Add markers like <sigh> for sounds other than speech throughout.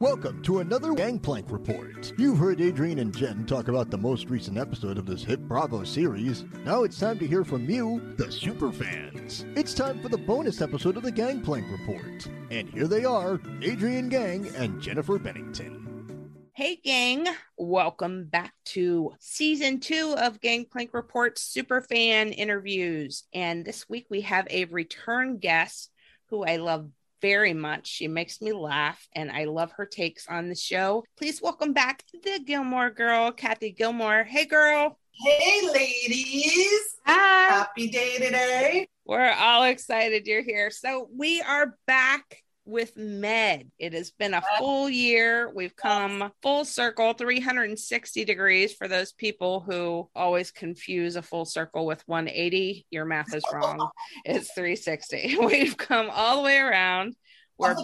Welcome to another Gangplank Report. You've heard Adrienne and Jen talk about the most recent episode of this hit Bravo series. Now it's time to hear from you, the superfans. It's time for the bonus episode of the Gangplank Report. And here they are, Adrienne Gang and Jennifer Bennington. Hey, gang. Welcome back to season two of Gangplank Report's Superfan interviews. And this week we have a return guest who I love very much. She makes me laugh, and I love her takes on the show. Please welcome back the Gilmore girl, Kathy Gilmore. Hey, girl. Hey, ladies. Hi. Happy day today. We're all excited you're here. So, we are back with Med. It has been a full year. We've come full circle, 360 degrees for those people who always confuse a full circle with 180. Your math is wrong. <laughs> it's 360. <laughs> We've come all the way around. We're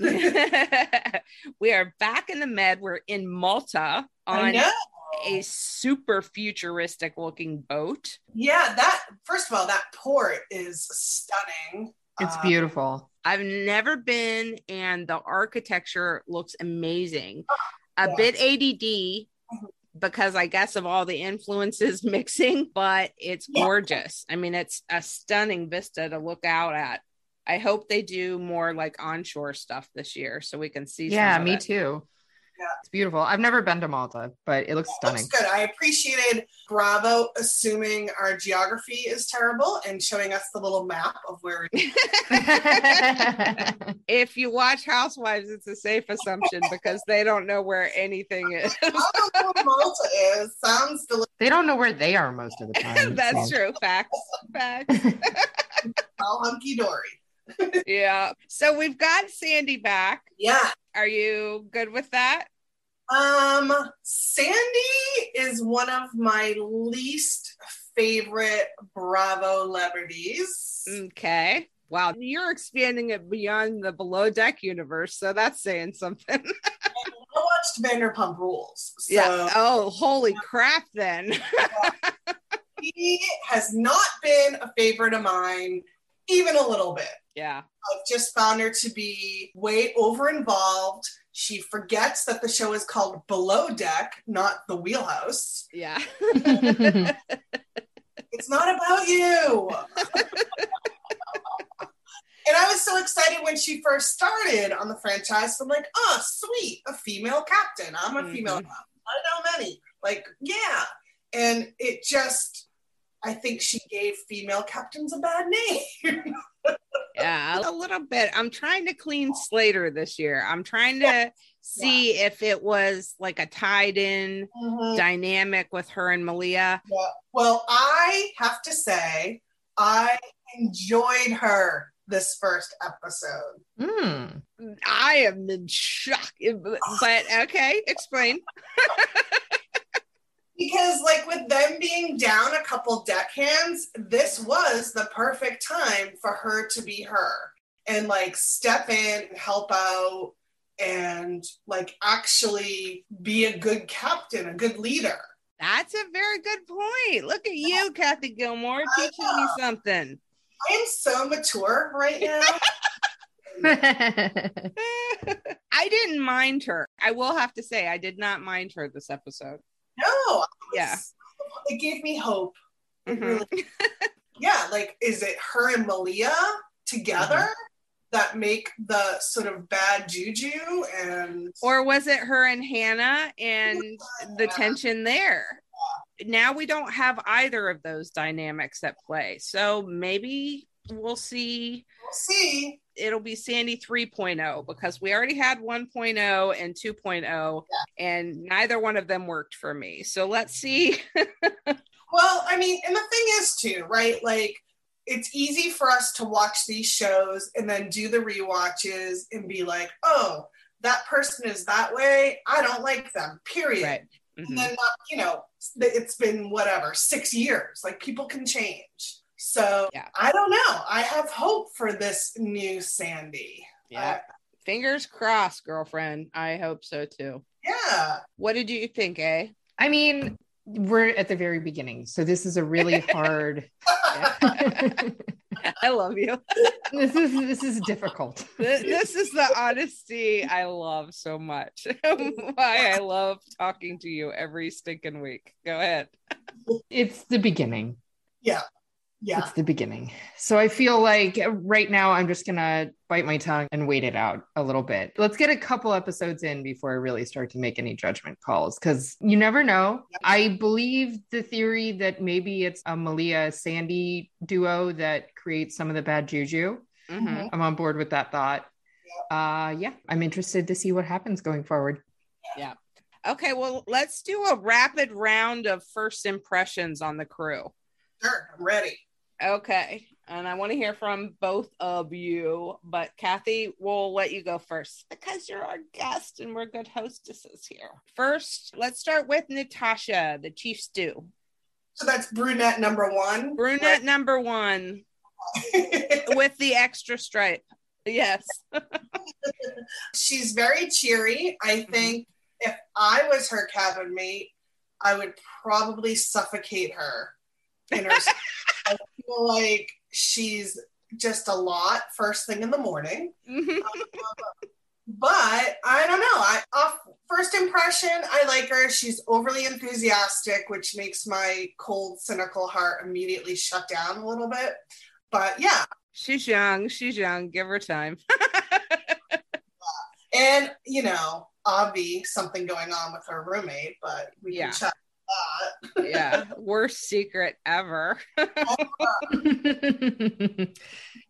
<laughs> we are back in the med. We're in Malta on a super futuristic looking boat. Yeah, that first of all, that port is stunning. It's Um, beautiful. I've never been, and the architecture looks amazing. Oh, a yes. bit ADD mm-hmm. because I guess of all the influences <laughs> mixing, but it's Yeah. gorgeous. I mean, it's a stunning vista to look out at. I hope they do more like onshore stuff this year so we can see. some Yeah, of me it. too. Yeah. It's beautiful. I've never been to Malta, but it looks It stunning. looks good. I appreciated Bravo assuming our geography is terrible and showing us the little map of where it is. <laughs> <laughs> If you watch Housewives, it's a safe assumption because they don't know where anything is. I don't know where Malta is. Sounds delicious. they don't know where they are most of the <laughs> time. That's so. true. Facts. Facts. All hunky dory. <laughs> yeah. So we've got Sandy back. Yeah. Are you good with that? Um, Sandy is one of my least favorite Bravo celebrities. Okay. Wow. You're expanding it beyond the below deck universe. So that's saying something. <laughs> I watched Vanderpump Rules. So yeah. Oh, holy crap, then. <laughs> he has not been a favorite of mine, even a little bit. yeah. I've just found her to be way over involved. She forgets that the show is called Below Deck, not The Wheelhouse. Yeah. <laughs> It's not about you. and I was so excited when she first started on the franchise. I'm like, oh, sweet, a female captain. I'm a female. Mhm. captain. I know many. Like, yeah. And it just, I think she gave female captains a bad name. <laughs> yeah. A <laughs> little bit. I'm trying to clean Slater this year. I'm trying to see if it was like a tied in Mhm. dynamic with her and Malia. Yeah. Well, I have to say, I enjoyed her this first episode. Mm. I am in shock. But okay, explain. <laughs> Because, like, with them being down a couple deckhands, this was the perfect time for her to be her and, like, step in and help out and, like, actually be a good captain, a good leader. That's a very good point. Look at you, Kathy Gilmore, teaching me something. I am so mature right now. <laughs> <laughs> I didn't mind her. I will have to say, I did not mind her this episode. no, I was- Yeah. It gave me hope. Mhm. really <laughs> yeah, like is it her and Malia together? that make the sort of bad juju and Or was it her and Hannah and the tension there? Now we don't have either of those dynamics at play. So maybe we'll see we'll see. It'll be Sandy 3.0 because we already had 1.0 and 2.0 and neither one of them worked for me. So let's see. <laughs> Well, I mean, and the thing is too, right? Like it's easy for us to watch these shows and then do the rewatches and be like, oh, that person is that way. I don't like them, period. Right. And Mhm. then, you know, it's been whatever, six years. Like people can change. So Yeah. I don't know. I have hope for this new Sandy. Yeah. Fingers crossed, girlfriend. I hope so too. Yeah. What did you think, eh? I mean, we're at the very beginning. So this is a really <laughs> hard <laughs> I love you. <laughs> this is this is difficult. Th- This is the honesty I love so much. Why I love talking to you every stinking week. Go ahead. It's the beginning. Yeah. It's the beginning. So I feel like right now I'm just gonna bite my tongue and wait it out a little bit. Let's get a couple episodes in before I really start to make any judgment calls because you never know. I believe the theory that maybe it's a Malia Sandy duo that creates some of the bad juju. Mhm. I'm on board with that thought. Uh yeah, I'm interested to see what happens going forward. Yeah. Okay, well, let's do a rapid round of first impressions on the crew. Sure. I'm ready. Okay. And I want to hear from both of you, but Kathy, we'll let you go first because you're our guest and we're good hostesses here. First, let's start with Natasha, the chief stew. So that's brunette number one. Brunette number one <laughs> with the extra stripe. Yes. <laughs> She's very cheery. I mm-hmm. think if I was her cabin mate, I would probably suffocate her. In her, <laughs> feel like she's just a lot first thing in the morning. Mhm. But I don't know. I off first impression, I like her. She's overly enthusiastic, which makes my cold, cynical heart immediately shut down a little bit. But yeah, She's young. She's young. Give her time. <laughs> and you know, Avi, something going on with her roommate, but we Yeah. can chat about that. yeah. Worst secret ever. <laughs>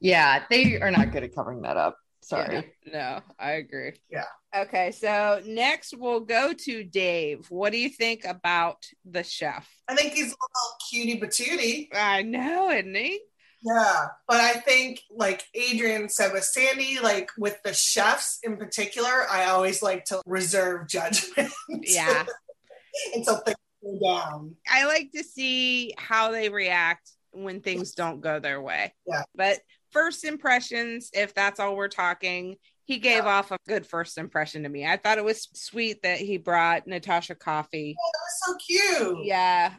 yeah, they are not good at covering that up. Sorry. Yeah, no, I agree. Yeah. Okay, so next we'll go to Dave. What do you think about the chef? I think he's a little cutie patootie. I know, isn't he? Yeah. But I think, like Adrienne said with Sandy, like with the chefs in particular, I always like to reserve judgment. Yeah. <laughs> until things go down. I like to see how they react when things don't go their way. Yeah. But first impressions, if that's all we're talking, he gave off a good first impression to me. I thought it was sweet that he brought Natasha coffee. That was so cute. Yeah.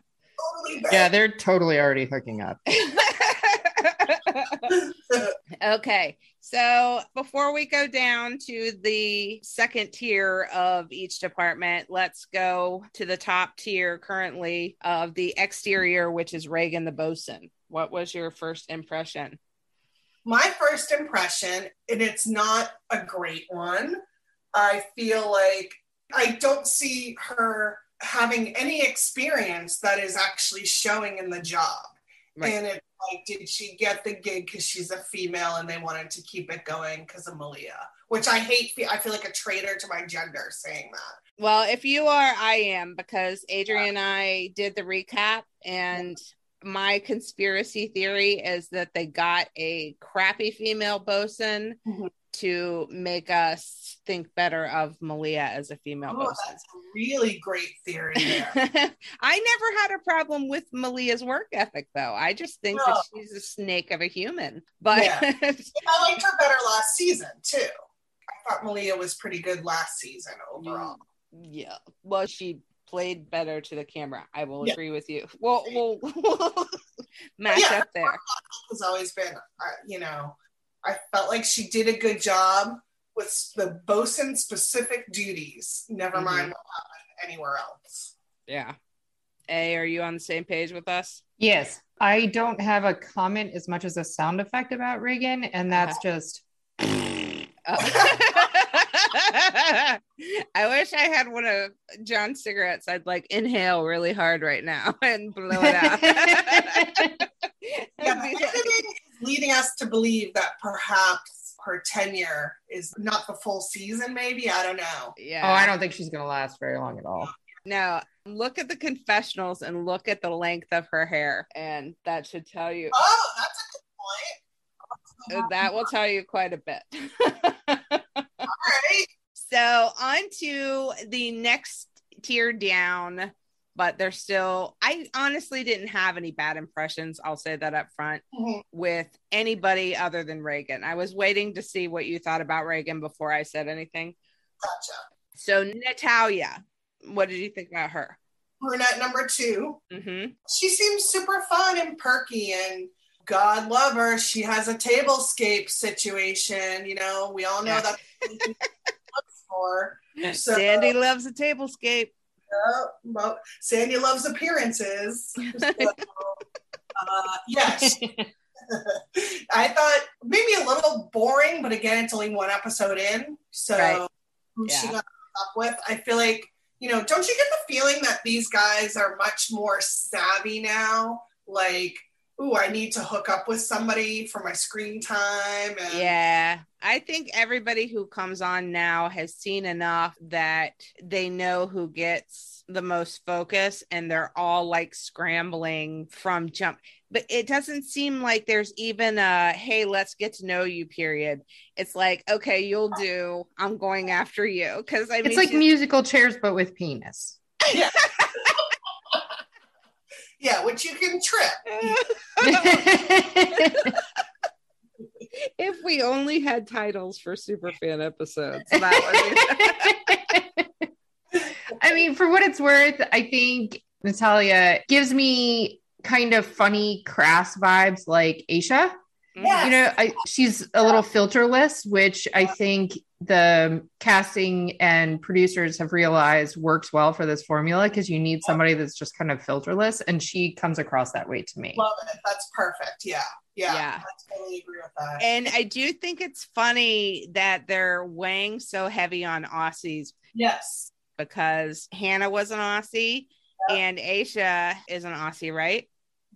Totally Yeah, they're totally already hooking up. <laughs> <laughs> okay. So before we go down to the second tier of each department, let's go to the top tier currently of the exterior, which is Raygan the bosun. What was your first impression? my first impression, and it's not a great one. I feel like I don't see her having any experience that is actually showing in the job. Right. And it's like, did she get the gig because she's a female and they wanted to keep it going because of Malia? Which I hate. I feel like a traitor to my gender saying that. Well, if you are, I am because Adrian and I did the recap, and my conspiracy theory is that they got a crappy female bosun Mhm. to make us think better of Malia as a female Oh, bosun. that's a really great theory <laughs> there. I never had a problem with Malia's work ethic, though. I just think that she's a snake of a human. But Yeah. <laughs> I liked her better last season too. I thought Malia was pretty good last season overall. yeah, well, she played better to the camera. I will Yeah. agree with you. Well, we'll, <laughs> we'll match Yeah. up there. has always been, uh, you know, I felt like she did a good job with the bosun specific duties. Never Mhm. mind what happened anywhere else. Yeah. A, are you on the same page with us? Yes, I don't have a comment as much as a sound effect about Raygan, and that's just <laughs> I wish I had one of John's cigarettes. I'd like inhale really hard right now <laughs> and blow it out. <laughs> Yeah, the editing is leading us to believe that perhaps her tenure is not the full season, maybe. I don't know. yeah. Oh, I don't think she's gonna last very long at all. No, look at the confessionals and look at the length of her hair, and that should tell you. Oh, that's a good point. Uh, that will tell you quite a bit. <laughs> All right. so on to the next tier down, but they're still. I honestly didn't have any bad impressions. I'll say that up front Mhm. with anybody other than Raygan. I was waiting to see what you thought about Raygan before I said anything. Gotcha. So Natalya, what did you think about her? Brunette number two. hmm She seems super fun and perky and God love her. She has a tablescape situation. You know, we all know Yeah. looks for. <laughs> So- Sandy loves a tablescape. Uh, well, Sandy loves appearances. <laughs> So, uh, yes. <laughs> I thought maybe a little boring, but again, it's only one episode in. So Right. who she got up with, I feel like, you know, don't you get the feeling that these guys are much more savvy now? Like, ooh, I need to hook up with somebody for my screen time. And Yeah, I think everybody who comes on now has seen enough that they know who gets the most focus and they're all like scrambling from jump. But it doesn't seem like there's even a hey, let's get to know you period. It's like, okay, you'll do. I'm going after you. Because I mean, It's like musical chairs, but with penis. <laughs> yeah, which you can trip. <laughs> if we only had titles for super fan episodes, that would be <laughs> I mean, for what it's worth, I think Natalya gives me kind of funny, crass vibes like Aesha. Yeah. You know, I, she's a little filterless, which I think the casting and producers have realized works well for this formula because you need somebody that's just kind of filterless, and she comes across that way to me. Love it. That's perfect. Yeah. Yeah. Yeah. I totally agree with that. And I do think it's funny that they're weighing so heavy on Aussies yes. because Hannah was an Aussie and Aesha is an Aussie, right?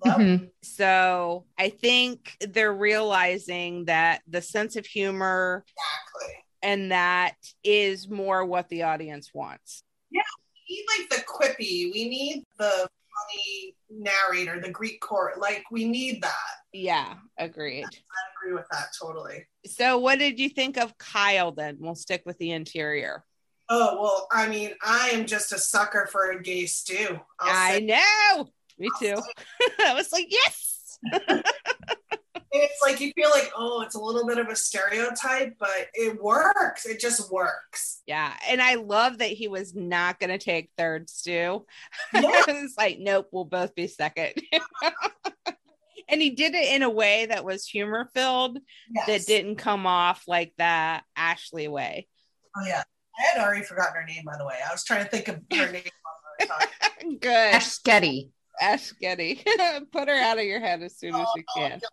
Love Mhm. So I think they're realizing that the sense of humor Exactly. and that is more what the audience wants. Yeah, we need like the quippy. We need the funny narrator, the Greek court. Like we need that. Yeah, agreed. I agree with that totally. So what did you think of Kyle then? We'll stick with the interior. Oh well, I mean, I am just a sucker for a gay stew. I'll I say- know. Me too. <laughs> I was like, yes. it's like you feel like, oh, it's a little bit of a stereotype, but it works. It just works. Yeah. And I love that he was not going to take third stew. <laughs> Yeah. it's like, nope, we'll both be second. <laughs> and he did it in a way that was humor filled, Yes. that didn't come off like that Ashley way. Oh yeah. I had already forgotten her name, by the way. I was trying to think of her name. while we were. Good. Ash Sketty. Ash Getty. <laughs> Put her out of your head as soon as you Oh, can. <laughs>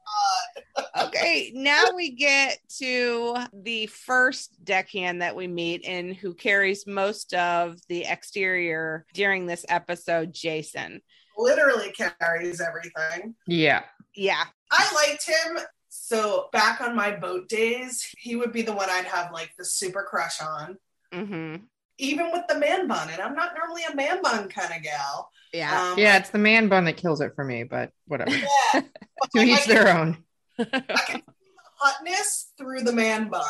Okay, now we get to the first deckhand that we meet and who carries most of the exterior during this episode, Jason. Literally carries everything. Yeah. Yeah. I liked him. So back on my boat days, he would be the one I'd have like the super crush on. hmm Even with the man bun, and I'm not normally a man bun kind of gal. Yeah. Um, Yeah, it's the man bun that kills it for me, but whatever. yeah. <laughs> To I each can- their own. I can see the hotness through the man bun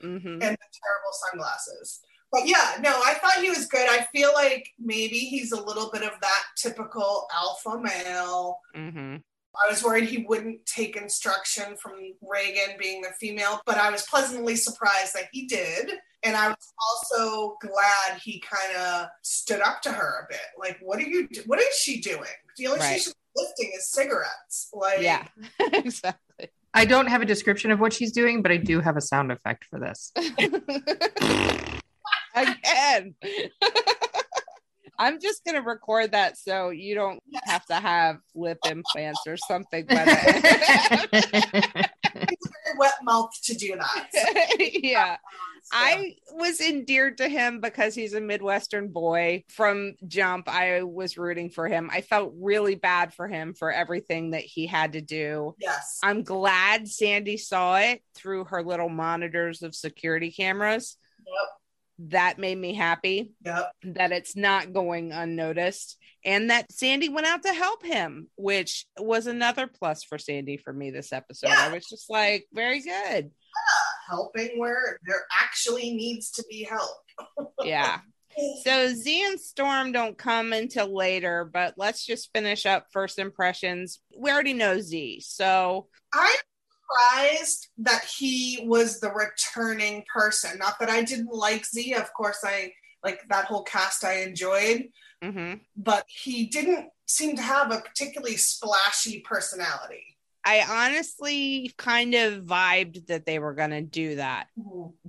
hmm and the terrible sunglasses. But yeah, no, I thought he was good. I feel like maybe he's a little bit of that typical alpha male. hmm I was worried he wouldn't take instruction from Raygan being the female, but I was pleasantly surprised that he did. And I was also glad he kind of stood up to her a bit. Like, what are you? Do- what is she doing? The only Right. she should be lifting is cigarettes. Like, Yeah. <laughs> exactly. I don't have a description of what she's doing, but I do have a sound effect for this. <laughs> Again. I'm just gonna record that so you don't have to have lip implants or something. <laughs> But he's very wet mouth to do that. So, <laughs> yeah. so. I was endeared to him because he's a Midwestern boy. From jump, I was rooting for him. I felt really bad for him for everything that he had to do. yes. I'm glad Sandy saw it through her little monitors of security cameras. Yep. That made me happy Yep. that it's not going unnoticed and that Sandy went out to help him, which was another plus for Sandy for me this episode. I was just like, very good. Helping where there actually needs to be help. Yeah. <laughs> So Zee and Storm don't come until later, but let's just finish up first impressions. We already know Zee. So I'm surprised that he was the returning person. Not that I didn't like Zee, of course, I like that whole cast I enjoyed, mhm. but he didn't seem to have a particularly splashy personality. I honestly kind of vibed that they were going to do that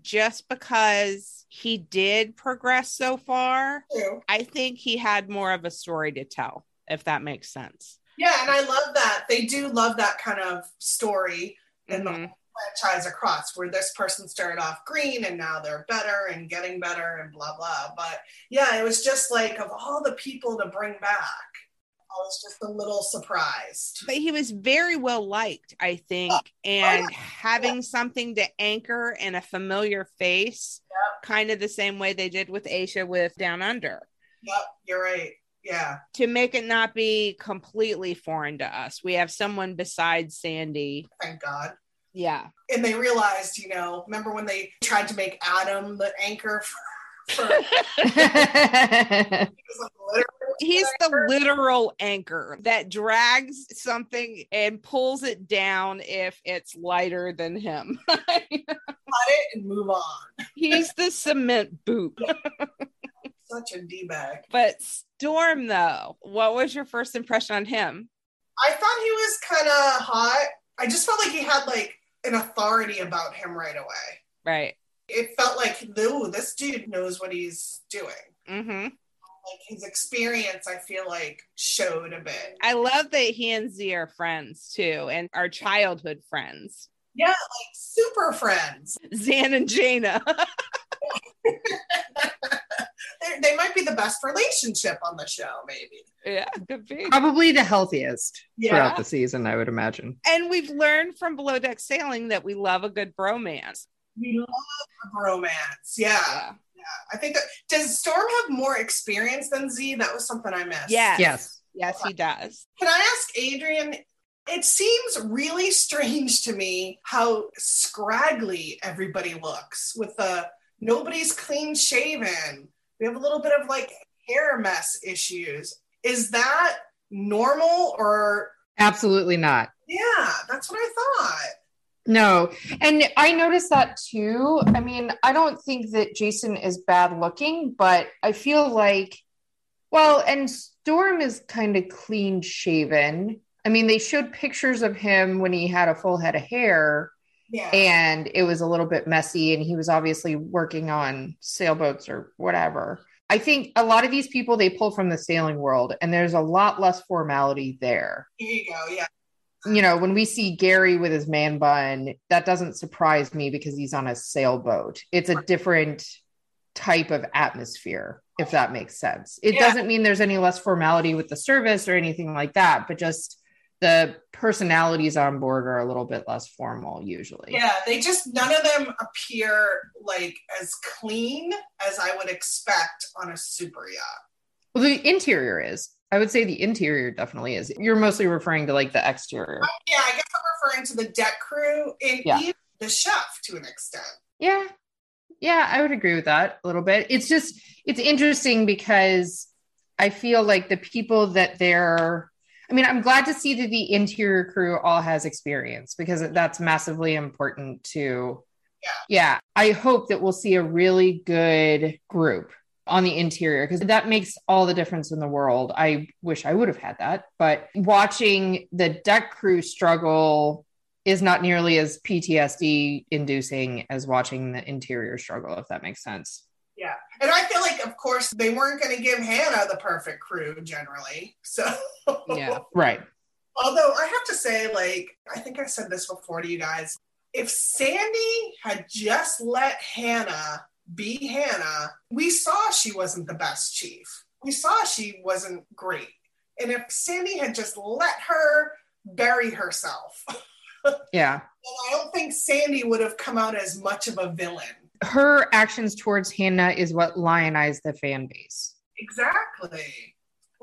just because he did progress so far. True. I think he had more of a story to tell, if that makes sense. Yeah, and I love that. They do love that kind of story in the Mhm. Franchise across where this person started off green and now they're better and getting better and blah blah. But yeah, it was just like of all the people to bring back, I was just a little surprised. But he was very well liked, I think, oh, oh, and having something to anchor and a familiar face, kind of the same way they did with Aesha with Down Under. Yep, you're right. Yeah. To make it not be completely foreign to us, we have someone besides Sandy. Thank God. Yeah. And they realized, you know, remember when they tried to make Adam the anchor <laughs> for, for <laughs> he was like He's the anchor. literal anchor that drags something and pulls it down if it's lighter than him. <laughs> cut it and move on. He's the cement boot. Such a d bag. But Storm, though, what was your first impression on him? I thought he was kind of hot. I just felt like he had like an authority about him right away. Right. It felt like, ooh, this dude knows what he's doing. Mm-hmm. Like his experience, I feel like showed a bit. I love that he and Zee are friends too, and are childhood friends. Yeah, like super friends. Zan and Jayna. <laughs> <laughs> They're, might be the best relationship on the show, maybe. yeah, could be. Probably the healthiest Yeah. throughout the season, I would imagine. And we've learned from Below Deck Sailing that we love a good bromance. We love a romance. Yeah. Yeah. I think that does Storm have more experience than Zee? That was something I missed. Yes. Yes. Yes, he does. Can I ask Adrienne? It seems really strange to me how scraggly everybody looks with the nobody's clean shaven. We have a little bit of like hair mess issues. Is that normal or Absolutely not. yeah, that's what I thought. No. And I noticed that too. I mean, I don't think that Jason is bad looking, but I feel like, well, and Storm is kind of clean shaven. I mean, they showed pictures of him when he had a full head of hair Yeah. and it was a little bit messy, and he was obviously working on sailboats or whatever. I think a lot of these people they pull from the sailing world, and there's a lot less formality there Here you go. Yeah. you know, when we see Gary with his man bun, that doesn't surprise me because he's on a sailboat. It's a different type of atmosphere, if that makes sense. It Yeah. doesn't mean there's any less formality with the service or anything like that, but just the personalities on board are a little bit less formal usually. Yeah, they just none of them appear like as clean as I would expect on a super yacht. Well, the interior is. I would say the interior definitely is. You're mostly referring to like the exterior. Oh, yeah, I guess I'm referring to the deck crew and Yeah. even the chef to an extent. Yeah. Yeah, I would agree with that a little bit. It's just it's interesting because I feel like the people that they're I mean, I'm glad to see that the interior crew all has experience because that's massively important to Yeah. Yeah, I hope that we'll see a really good group on the interior because that makes all the difference in the world. I wish I would have had that, but watching the deck crew struggle is not nearly as PTSD inducing as watching the interior struggle, if that makes sense. Yeah. And I feel like of course they weren't gonna give Hannah the perfect crew generally. So Yeah. <laughs> Right. although I have to say, like, I think I said this before to you guys. if Sandy had just let Hannah be Hannah, we saw she wasn't the best chief. We saw she wasn't great. And if Sandy had just let her bury herself, <laughs> Yeah. and I don't think Sandy would have come out as much of a villain. Her actions towards Hannah is what lionized the fan base. Exactly.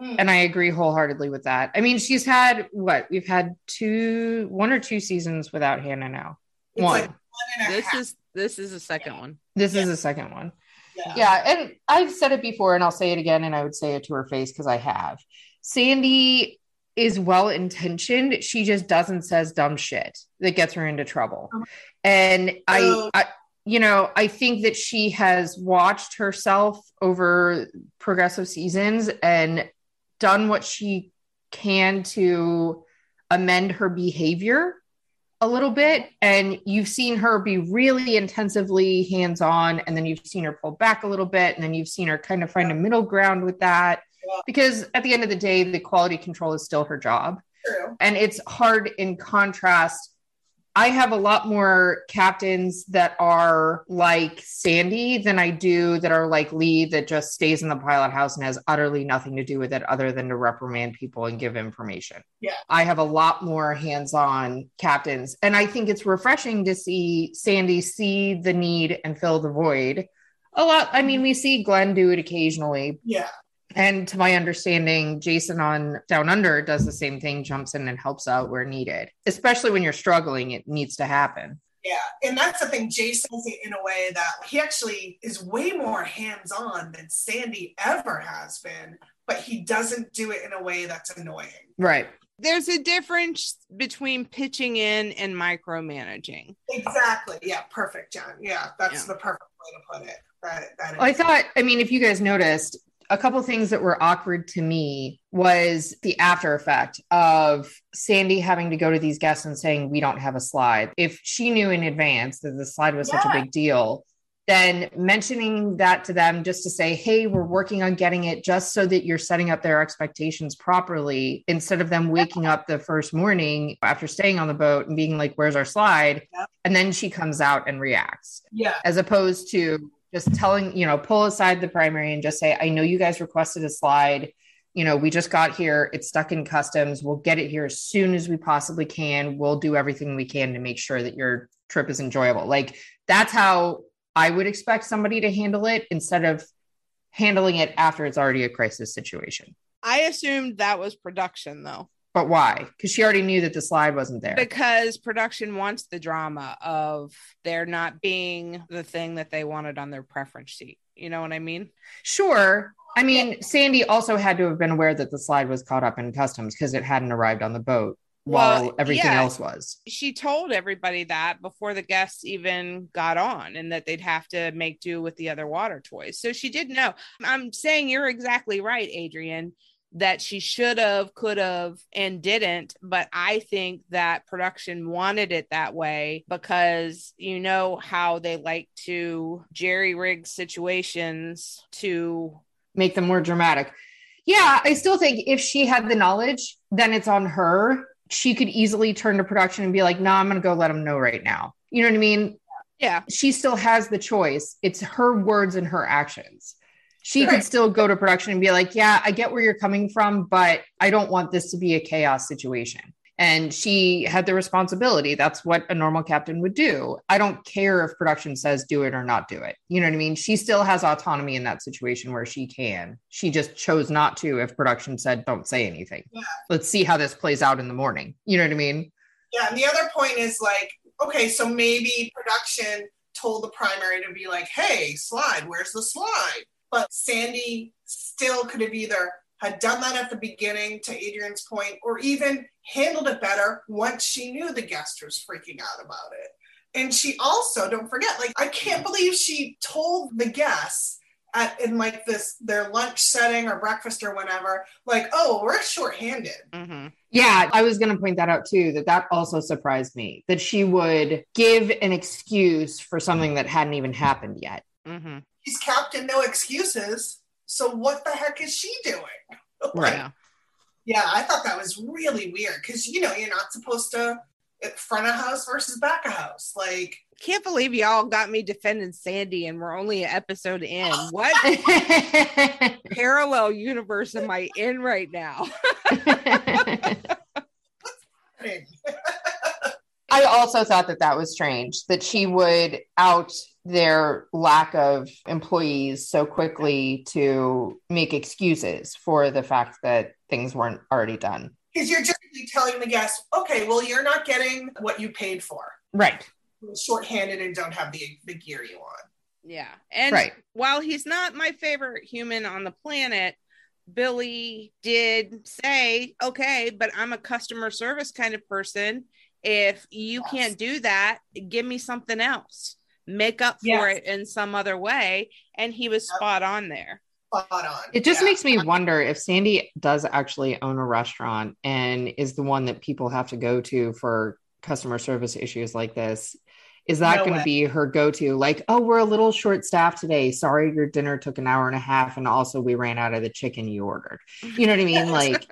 Mm. And I agree wholeheartedly with that. I mean, she's had what? We've had two, one or two seasons without Hannah now. It's one. like one and a This half. is this is a second one. This Yeah. is a second one. yeah. Yeah. And I've said it before and I'll say it again and I would say it to her face because I have. Sandy is well intentioned. She just doesn't says dumb shit that gets her into trouble. And I. I you know, I think that she has watched herself over progressive seasons and done what she can to amend her behavior a little bit. And you've seen her be really intensively hands on and then you've seen her pull back a little bit and then you've seen her kind of find a middle ground with that. Because at the end of the day the quality control is still her job. True. and it's hard in contrast i have a lot more captains that are like sandy than i do that are like lee that just stays in the pilot house and has utterly nothing to do with it other than to reprimand people and give information Yeah. i have a lot more hands-on captains and i think it's refreshing to see sandy see the need and fill the void a lot i mean we see glenn do it occasionally Yeah. And to my understanding, Jason on Down Under does the same thing, jumps in and helps out where needed. Especially when you're struggling, it needs to happen. Yeah. And that's the thing. Jason in a way that he actually is way more hands on than Sandy ever has been, but he doesn't do it in a way that's annoying. Right. There's a difference between pitching in and micromanaging. Exactly. Yeah. Perfect, John. Yeah. That's Yeah. the perfect way to put it. That, that I thought, I mean, if you guys noticed, a couple things that were awkward to me was the after effect of Sandy having to go to these guests and saying, We don't have a slide. If she knew in advance that the slide was such a big deal, then mentioning that to them just to say, Hey, we're working on getting it just so that you're setting up their expectations properly instead of them waking up the first morning after staying on the boat and being like, Where's our slide? Yep. And then she comes out and reacts yeah. as opposed to just telling, you know, pull aside the primary and just say, I know you guys requested a slide. You know, we just got here. It's stuck in customs. We'll get it here as soon as we possibly can. We'll do everything we can to make sure that your trip is enjoyable. Like that's how I would expect somebody to handle it instead of handling it after it's already a crisis situation. I assumed that was production though, But why? Because she already knew that the slide wasn't there. because production wants the drama of there not being the thing that they wanted on their preference sheet. You know what I mean? Sure. I mean, Sandy also had to have been aware that the slide was caught up in customs because it hadn't arrived on the boat while Well, everything yeah. else was. She told everybody that before the guests even got on and that they'd have to make do with the other water toys. So she did know. I'm saying you're exactly right, Adrienne, that she should have, could have, and didn't. But I think that production wanted it that way because you know how they like to jerry rig situations to Make them more dramatic. Yeah, I still think if she had the knowledge, then it's on her. She could easily turn to production and be like, no, I'm going to go let them know right now. You know what I mean? yeah She still has the choice. It's her words and her actions. She could still go to production and be like, yeah, I get where you're coming from, but I don't want this to be a chaos situation. And she had the responsibility. That's what a normal captain would do. I don't care if production says do it or not do it. You know what I mean? She still has autonomy in that situation where she can. She just chose not to if production said don't say anything. Yeah. Let's see how this plays out in the morning. You know what I mean? Yeah. And the other point is like, okay, so maybe production told the primary to be like, hey, slide, where's the slide? But Sandy still could have either had done that at the beginning to Adrienne's point, or even handled it better once she knew the guest was freaking out about it. And she also, don't forget, like, I can't believe she told the guests at in like this their lunch setting or breakfast or whenever, like, oh, we're shorthanded. hmm Yeah, I was going to point that out too. That that also surprised me that she would give an excuse for something that hadn't even happened yet. Hmm He's captain, no excuses. So what the heck is she doing? <laughs> Right. yeah Yeah, I thought that was really weird because you know you're not supposed to front of house versus back of house. Like, can't believe y'all got me defending Sandy and we're only an episode in. <laughs> What <laughs> parallel universe am I in right now? I also thought that that was strange that she would out their lack of employees so quickly to make excuses for the fact that things weren't already done. Because you're just telling the guest, okay, well, you're not getting what you paid for. Right. You're shorthanded and don't have the, the gear you want. Yeah. And Right. while he's not my favorite human on the planet, Billy did say, okay, but I'm a customer service kind of person. If you Yes. can't do that, give me something else. Make up for Yes. it in some other way. And he was spot on there. Spot on. It just Yeah. makes me wonder if Sandy does actually own a restaurant and is the one that people have to go to for customer service issues like this. Is that No going to be her go to? Like, oh, we're a little short staffed today. Sorry, your dinner took an hour and a half. And also, we ran out of the chicken you ordered. You know what I mean? <laughs> Like,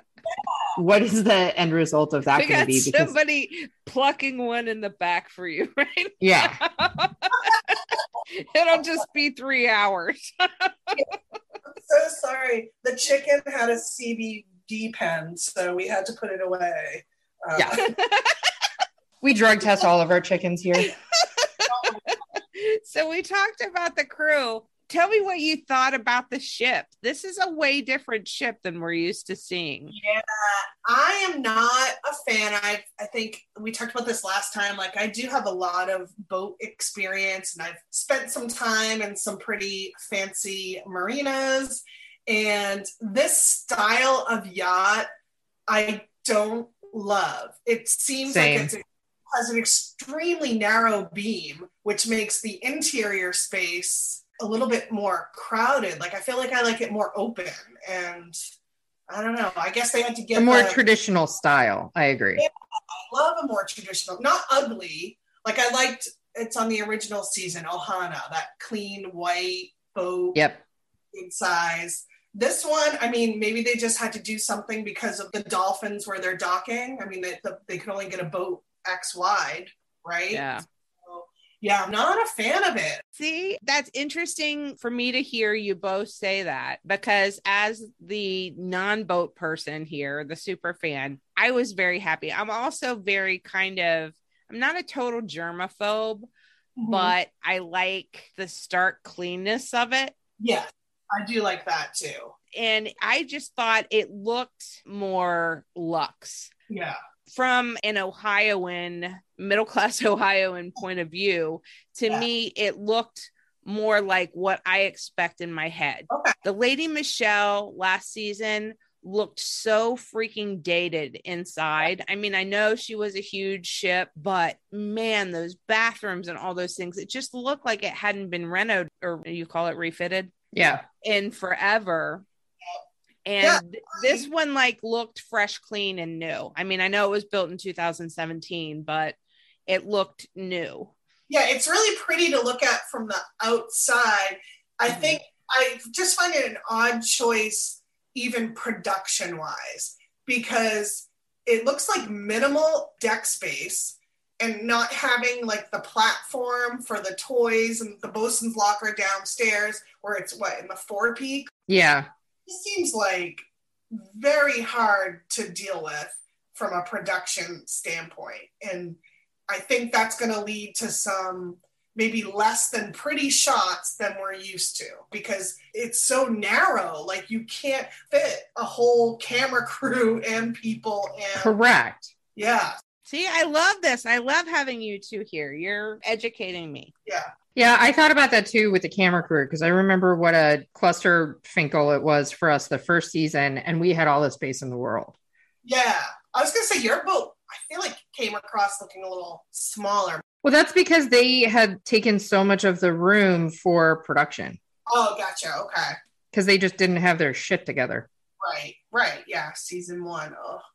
what is the end result of that going to be? Because, somebody plucking one in the back for you, <laughs> right? yeah, <laughs> It'll just be three hours. <laughs> I'm so sorry. The chicken had a CBD pen, so we had to put it away. Uh, Yeah. we drug test all of our chickens here. so we talked about the crew. Tell me what you thought about the ship. This is a way different ship than we're used to seeing. Yeah, I am not a fan. I I think we talked about this last time. Like I do have a lot of boat experience, and I've spent some time in some pretty fancy marinas. And this style of yacht, I don't love. It seems Same. like it's has an extremely narrow beam, which makes the interior space a little bit more crowded. Like I feel like I like it more open and I don't know. I guess they had to get A more the- traditional style. I agree. I love a more traditional, not ugly. Like I liked it's on the original season, Ohana, that clean white boat, Yep. big size. This one, I mean, maybe they just had to do something because of the dolphins where they're docking. I mean, they, the, they could only get a boat X wide, right? Yeah. Yeah, I'm not a fan of it. See, that's interesting for me to hear you both say that because as the non boat person here, the super fan, I was very happy. I'm also very kind of, I'm not a total germaphobe, Mm-hmm. but I like the stark cleanness of it. yeah, I do like that too. And I just thought it looked more luxe. Yeah. From an Ohioan, middle class <laughs> Ohioan point of view, to Yeah. me, it looked more like what I expect in my head. Okay. The Lady Michelle last season looked so freaking dated inside. I mean, I know she was a huge ship, but man, those bathrooms and all those things, it just looked like it hadn't been renovated or you call it refitted Yeah. in forever. And Yeah. th- this one like looked fresh, clean, and new. I mean, I know it was built in 2017, but it looked new. yeah, it's really pretty to look at from the outside. I Mhm. think I just find it an odd choice, even production wise, because it looks like minimal deck space and not having like the platform for the toys and the bosun's locker downstairs where it's what in the forepeak. Yeah. It seems like very hard to deal with from a production standpoint. And I think that's going to lead to some maybe less than pretty shots than we're used to because it's so narrow. Like you can't fit a whole camera crew and people. And Correct. yeah, See, I love this. I love having you two here. You're educating me. yeah. Yeah, I thought about that too with the camera crew because I remember what a cluster finkel it was for us the first season, and we had all the space in the world. Yeah. I was going to say your boat, I feel like came across looking a little smaller. Well, that's because they had taken so much of the room for production Oh, gotcha. Okay. because they just didn't have their shit together. Right. Right. Yeah. Season one. Oh, God.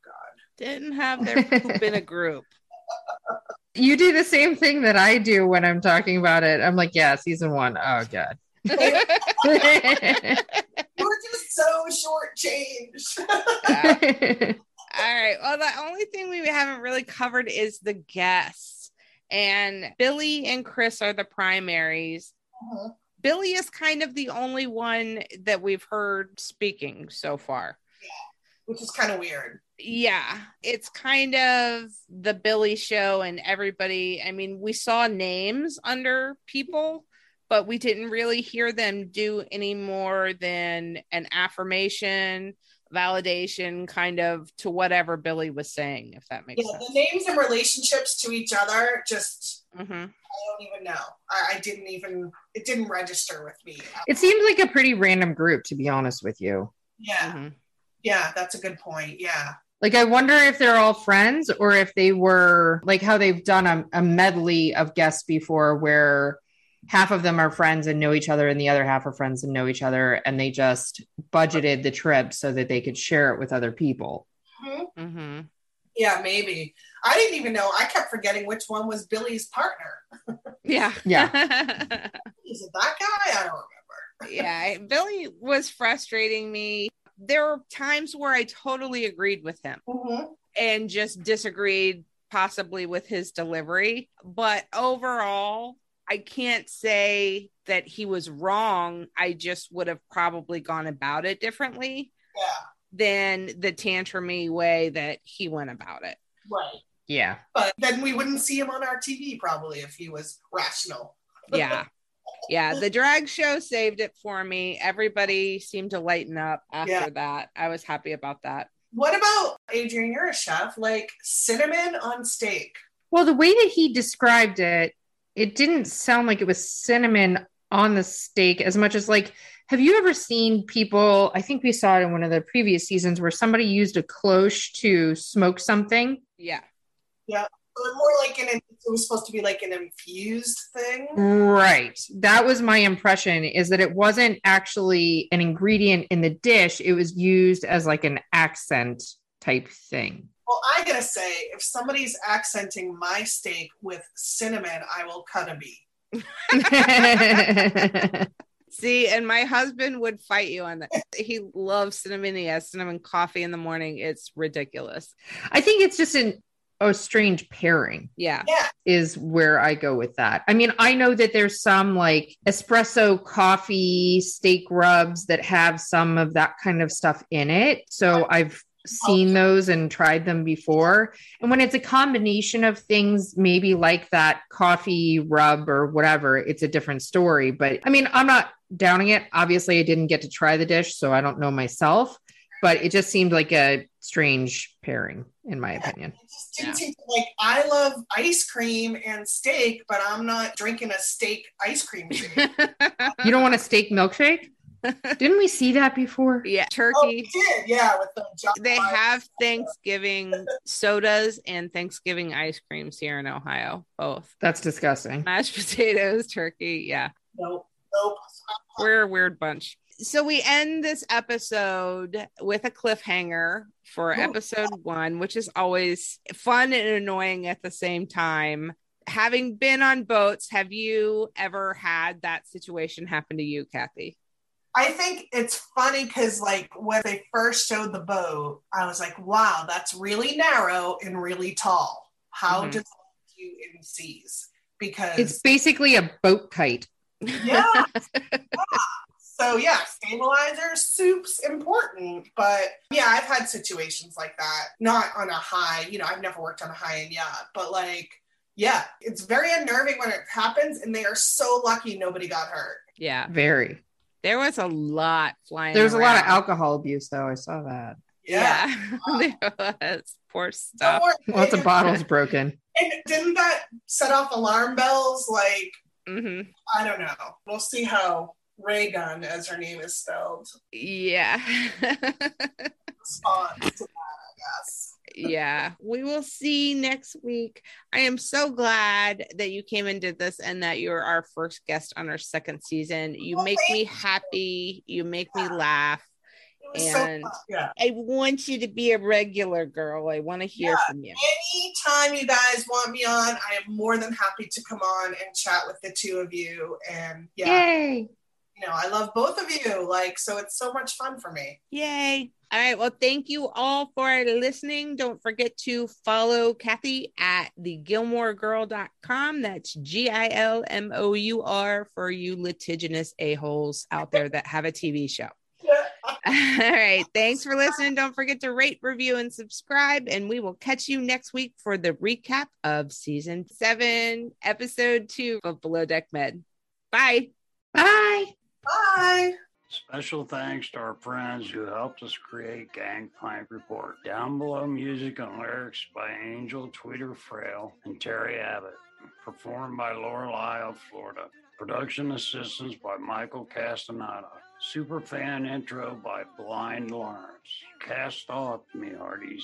Didn't have their poop in a <laughs> group. You do the same thing that I do when I'm talking about it. I'm like, yeah, season one. Oh, God. You <laughs> were just so shortchanged. Yeah. <laughs> I right. Well, the only thing we haven't really covered is the guests. And Billy and Chris are the primaries. Mhm. Billy is kind of the only one that we've heard speaking so far. Which is kind of weird. Yeah, it's kind of the Billy show, and everybody. I mean, we saw names under people, but we didn't really hear them do any more than an affirmation, validation, kind of to whatever Billy was saying, if that makes sense. Yeah, sense. the names and relationships to each other just Mhm. I don't even know. I, I didn't even it didn't register with me. It seems like a pretty random group, to be honest with you. Yeah, Mhm. yeah, that's a good point. Yeah. Like, I wonder if they're all friends or if they were like how they've done a, a medley of guests before where half of them are friends and know each other and the other half are friends and know each other and they just budgeted the trip so that they could share it with other people. Mhm. Yeah, maybe. I didn't even know. I kept forgetting which one was Billy's partner. Yeah. Yeah. Is it that guy? I don't remember. yeah, Billy was frustrating me. There were times where I totally agreed with him Mhm. and just disagreed possibly with his delivery. But overall, I can't say that he was wrong. I just would have probably gone about it differently Yeah, than the tantrumy way that he went about it. right. Yeah. But then we wouldn't see him on our TV probably if he was rational. Yeah. <laughs> Yeah, the drag show saved it for me. Everybody seemed to lighten up after Yeah. that. I was happy about that. What about Adrienne? You're a chef. Like cinnamon on steak. Well, the way that he described it, it didn't sound like it was cinnamon on the steak as much as like, have you ever seen people? I think we saw it in one of the previous seasons where somebody used a cloche to smoke something. Yeah. Or more like an. It was supposed to be like an infused thing. Right. That was my impression is that it wasn't actually an ingredient in the dish. It was used as like an accent type thing. Well, I gotta say, if somebody's accenting my steak with cinnamon, I will cut a bee. <laughs> See, and my husband would fight you on that. He loves cinnamon. He has cinnamon coffee in the morning. It's ridiculous. I think it's just an, a strange pairing. Yeah. is where I go with that. I mean, I know that there's some like espresso coffee steak rubs that have some of that kind of stuff in it. So I've seen oh. those and tried them before. And when it's a combination of things, maybe like that coffee rub or whatever, it's a different story. But I mean, I'm not downing it. Obviously, I didn't get to try the dish, so I don't know myself. But it just seemed like a strange pairing, in my opinion. It just didn't seem like I love ice cream and steak, but I'm not drinking a steak ice cream shake. <laughs> You don't want a steak milkshake? <laughs> Didn't we see that before? yeah. oh, Turkey. we did, yeah, with the They have Thanksgiving sodas and Thanksgiving ice creams here in Ohio, both That's disgusting. mashed potatoes, turkey. Yeah. Nope, nope. We're a weird bunch. So we end this episode with a cliffhanger for episode one, which is always fun and annoying at the same time. Having been on boats, have you ever had that situation happen to you, Kathy? I think it's funny because, like, when they first showed the boat, I was like, wow, that's really narrow and really tall. How Mhm. does it do in seas? Because, It's basically a boat kite. yeah. <laughs> yeah. So, yeah, stabilizer, soup's important. But yeah, I've had situations like that, not on a high, you know, I've never worked on a high end yacht, but like, yeah, it's very unnerving when it happens. And they are so lucky nobody got hurt. Yeah, Very. there was a lot flying. There There's a lot of alcohol abuse, though. I saw that. Yeah. Yeah, <laughs> there was poor Don't stuff. worry. Lots of bottles broken. And didn't that set off alarm bells? Like, hmm I don't know. We'll see how Raygan, as her name is spelled, Yeah. that, I guess. yeah, we will see next week. I am so glad that you came and did this and that you're our first guest on our second season. You Well, make me happy, you make me laugh. And- so. Yeah. I want you to be a regular girl. I want to hear Yeah. from you. Anytime you guys want me on, I am more than happy to come on and chat with the two of you. And yeah, Yay. You know, I love both of you. Like, so it's so much fun for me. Yay. All right. Well, thank you all for listening. Don't forget to follow Kathy at thegilmourgirl.com. That's G I L M O U R for you litigious a-holes out there that have a TV show. <laughs> <laughs> All right. Thanks for listening. Don't forget to rate, review, and subscribe. And we will catch you next week for the recap of season seven, episode two of Below Deck Med. Bye. Bye. Bye. Special thanks to our friends who helped us create Gangplank Report. Down below, music and lyrics by Angel Tweeter Frail and Terry Abbott, performed by Lorelei of Florida. Production assistance by Michael Castaneda. Superfan intro by Blind Lawrence. Cast off, me hearties.